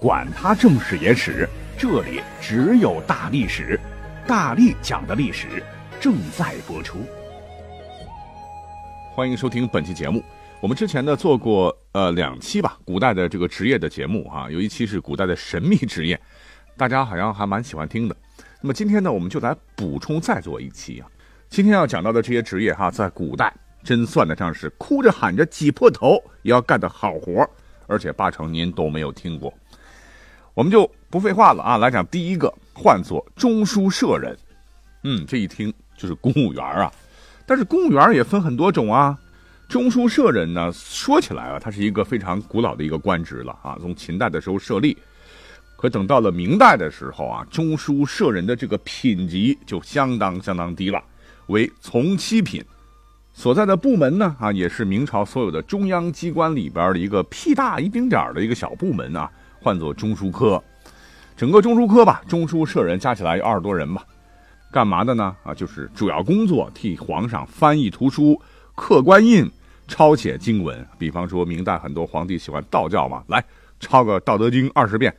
管他正史野史。这里只有大历史，大力讲的历史正在播出。欢迎收听本期节目。我们之前呢做过呃两期吧，古代的这个职业的节目哈，有一期是古代的神秘职业，大家好像还蛮喜欢听的。那么今天呢，我们就来补充再做一期啊。今天要讲到的这些职业哈，在古代真算得上是哭着喊着挤破头也要干的好活，而且八成您都没有听过。我们就不废话了啊，来讲第一个，唤作中书舍人。嗯，这一听就是公务员啊。但是公务员也分很多种啊。中书舍人呢，说起来啊，他是一个非常古老的一个官职了啊，从秦代的时候设立。可等到了明代的时候啊，中书舍人的这个品级就相当相当低了，为从七品。所在的部门呢啊，也是明朝所有的中央机关里边的一个屁大一丁点的一个小部门啊。唤作中书科，整个中书科吧，中书舍人加起来有二十多人吧，干嘛的呢？啊，就是主要工作替皇上翻译图书、刻官印、抄写经文。比方说，明代很多皇帝喜欢道教嘛，来抄个《道德经》二十遍，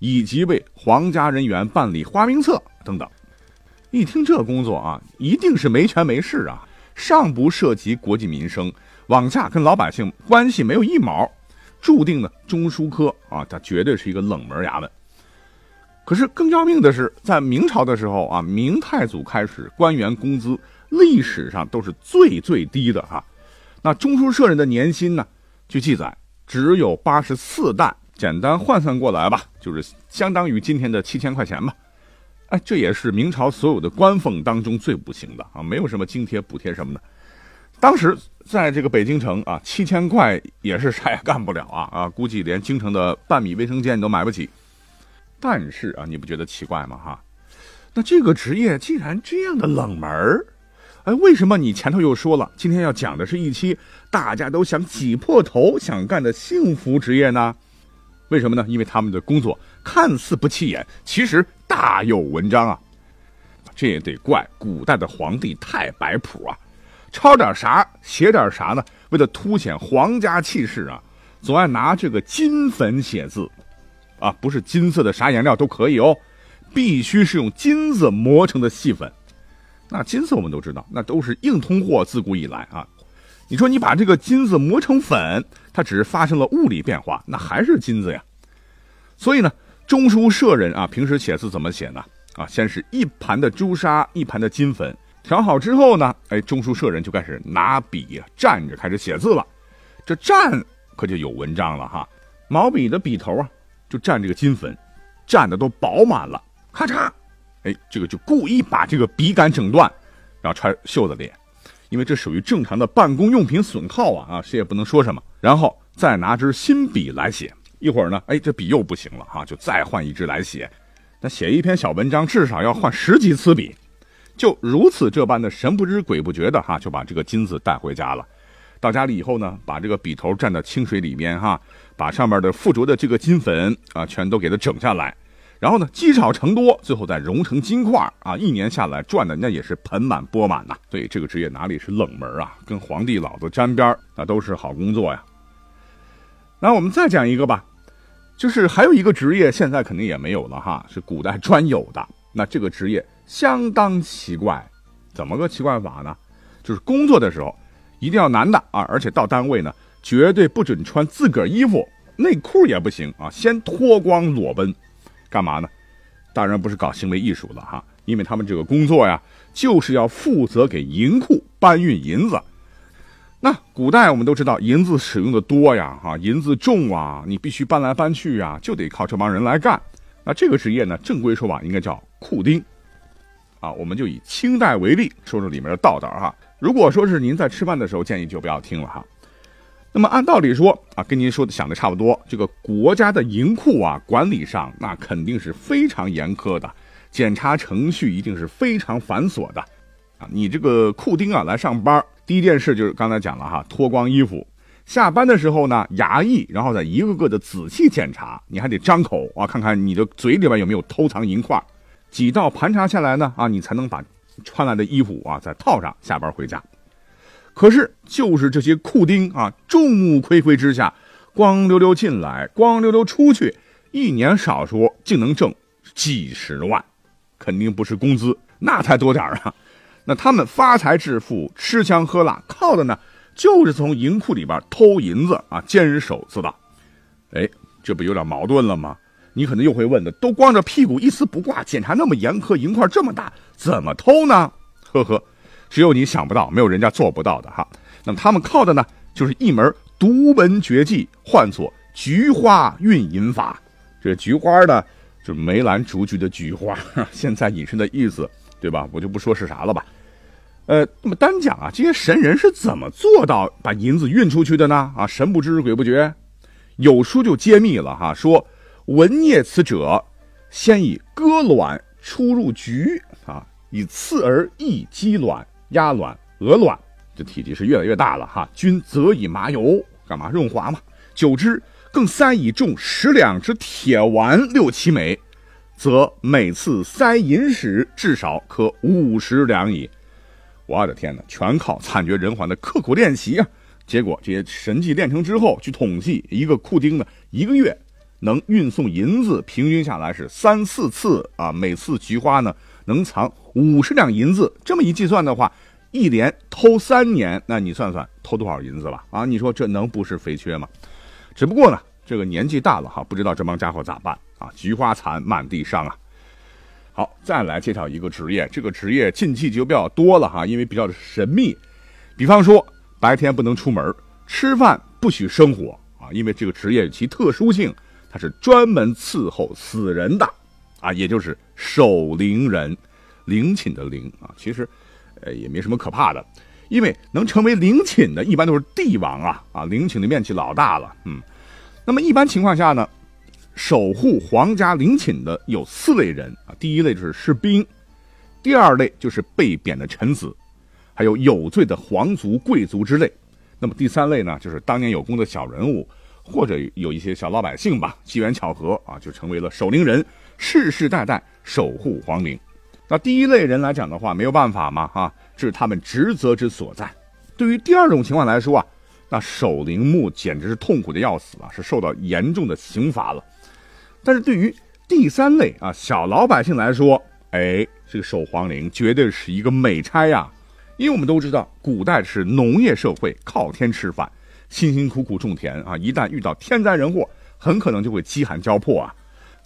以及为皇家人员办理花名册等等。一听这工作啊，一定是没权没势啊，上不涉及国计民生，往下跟老百姓关系没有一毛。注定呢，中书科啊，它绝对是一个冷门衙门。可是更要命的是，在明朝的时候啊，明太祖开始，官员工资历史上都是最最低的哈。那中书舍人的年薪呢，据记载只有八十四担，简单换算过来吧，就是相当于今天的七千块钱吧。哎，这也是明朝所有的官俸当中最不行的啊，没有什么津贴补贴什么的。当时在这个北京城啊，七千块也是啥也干不了啊啊！估计连京城的半米卫生间你都买不起。但是啊，你不觉得奇怪吗？哈，那这个职业竟然这样的冷门儿，哎，为什么你前头又说了今天要讲的是一期大家都想挤破头想干的幸福职业呢？为什么呢？因为他们的工作看似不起眼，其实大有文章啊！这也得怪古代的皇帝太摆谱啊！抄点啥写点啥呢？为了凸显皇家气势啊，总爱拿这个金粉写字，啊，不是金色的啥颜料都可以哦，必须是用金子磨成的细粉。那金色我们都知道，那都是硬通货，自古以来啊。你说你把这个金子磨成粉，它只是发生了物理变化，那还是金子呀。所以呢，中书舍人啊，平时写字怎么写呢？啊，先是一盘的朱砂，一盘的金粉。调好之后呢，哎，中书舍人就开始拿笔蘸着开始写字了。这蘸可就有文章了哈，毛笔的笔头啊，就蘸这个金粉，蘸的都饱满了。咔嚓，哎，这个就故意把这个笔杆整断，然后揣袖子里，因为这属于正常的办公用品损耗啊啊，谁也不能说什么。然后再拿支新笔来写，一会儿呢，哎，这笔又不行了哈，就再换一支来写。那写一篇小文章至少要换十几次笔。就如此这般的神不知鬼不觉的哈，就把这个金子带回家了。到家里以后呢，把这个笔头蘸到清水里面哈，把上面的附着的这个金粉啊，全都给它整下来。然后呢，积少成多，最后再融成金块啊。一年下来赚的那也是盆满钵满呐。所以这个职业哪里是冷门啊？跟皇帝老子沾边那都是好工作呀。那我们再讲一个吧，就是还有一个职业现在肯定也没有了哈，是古代专有的。那这个职业。相当奇怪，怎么个奇怪法呢？就是工作的时候一定要男的啊，而且到单位呢绝对不准穿自个儿衣服，内裤也不行啊，先脱光裸奔，干嘛呢？当然不是搞行为艺术了哈，因为他们这个工作呀，就是要负责给银库搬运银子。那古代我们都知道银子使用的多呀，哈，银子重啊，你必须搬来搬去啊，就得靠这帮人来干。那这个职业呢，正规说法应该叫库丁。啊，我们就以清代为例，说说里面的道道哈。如果说是您在吃饭的时候，建议就不要听了哈。那么按道理说啊，跟您说的想的差不多，这个国家的银库啊，管理上那肯定是非常严苛的，检查程序一定是非常繁琐的，啊，你这个库丁啊来上班，第一件事就是刚才讲了哈，脱光衣服。下班的时候呢，衙役然后再一个个的仔细检查，你还得张口啊，看看你的嘴里边有没有偷藏银块。几道盘查下来呢，啊，你才能把穿来的衣服啊再套上，下班回家。可是就是这些库丁啊，众目睽睽之下，光溜溜进来，光溜溜出去，一年少说竟能挣几十万，肯定不是工资，那才多点啊。那他们发财致富、吃香喝辣，靠的呢？就是从银库里边偷银子啊，监守自盗，哎，这不有点矛盾了吗？你可能又会问的，都光着屁股一丝不挂，检查那么严苛，银块这么大，怎么偷呢？呵呵，只有你想不到，没有人家做不到的哈。那么他们靠的呢，就是一门独门绝技，唤作菊花运银法。这菊花呢，就是梅兰竹菊的菊花，现在引申的意思，对吧？我就不说是啥了吧。呃，那么单讲啊，这些神人是怎么做到把银子运出去的呢？啊，神不知鬼不觉，有书就揭秘了哈，说闻业此者，先以割卵出入局啊，以次而益鸡卵、鸭卵、鹅卵，这体积是越来越大了哈。均则以麻油干嘛润滑嘛，久之更塞以重十两之铁丸六七枚，则每次塞银时至少可五十两矣。我的天哪，全靠惨绝人寰的刻苦练习啊！结果这些神技练成之后，据统计，一个库丁呢，一个月能运送银子，平均下来是三四次啊，每次菊花呢能藏五十两银子。这么一计算的话，一连偷三年，那你算算偷多少银子吧？啊，你说这能不是肥缺吗？只不过呢，这个年纪大了哈，不知道这帮家伙咋办啊？菊花残，满地伤啊！好，再来介绍一个职业，这个职业禁忌就比较多了哈，因为比较的神秘。比方说，白天不能出门，吃饭不许生火啊，因为这个职业有其特殊性，他是专门伺候死人的啊，也就是守灵人，陵寝的陵啊。其实，呃，也没什么可怕的，因为能成为陵寝的，一般都是帝王啊啊，陵寝的面积老大了，嗯。那么一般情况下呢？守护皇家陵寝的有四类人啊，第一类就是士兵，第二类就是被贬的臣子，还有有罪的皇族贵族之类。那么第三类呢，就是当年有功的小人物，或者有一些小老百姓吧，机缘巧合啊，就成为了守陵人，世世代代守护皇陵。那第一类人来讲的话，没有办法嘛，啊，这是他们职责之所在。对于第二种情况来说啊，那守陵墓简直是痛苦的要死啊，是受到严重的刑罚了。但是对于第三类啊小老百姓来说，哎，这个守皇陵绝对是一个美差呀！因为我们都知道，古代是农业社会，靠天吃饭，辛辛苦苦种田啊，一旦遇到天灾人祸，很可能就会饥寒交迫啊。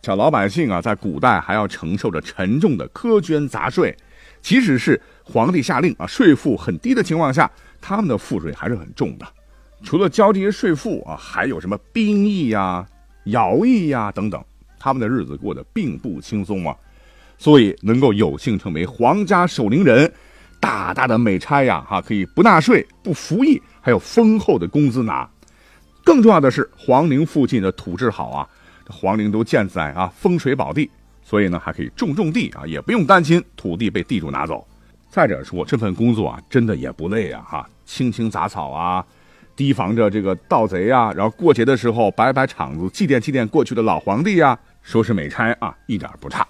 小老百姓啊，在古代还要承受着沉重的苛捐杂税，即使是皇帝下令啊，税负很低的情况下，他们的赋税还是很重的。除了交这些税赋啊，还有什么兵役呀？徭役呀，等等，他们的日子过得并不轻松啊，所以能够有幸成为皇家守陵人，大大的美差呀，哈，可以不纳税、不服役，还有丰厚的工资拿。更重要的是，皇陵附近的土质好啊，这皇陵都建在啊风水宝地，所以呢，还可以种种地啊，也不用担心土地被地主拿走。再者说，这份工作啊，真的也不累啊，哈，清清杂草啊。提防着这个盗贼呀，然后过节的时候摆摆场子，祭奠祭奠过去的老皇帝呀，说是美差啊，一点不差。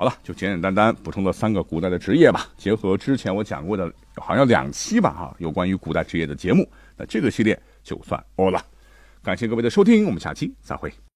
好了，就简简单单补充了三个古代的职业吧，结合之前我讲过的，好像两期吧哈，有关于古代职业的节目，那这个系列就算欧了。感谢各位的收听，我们下期再会。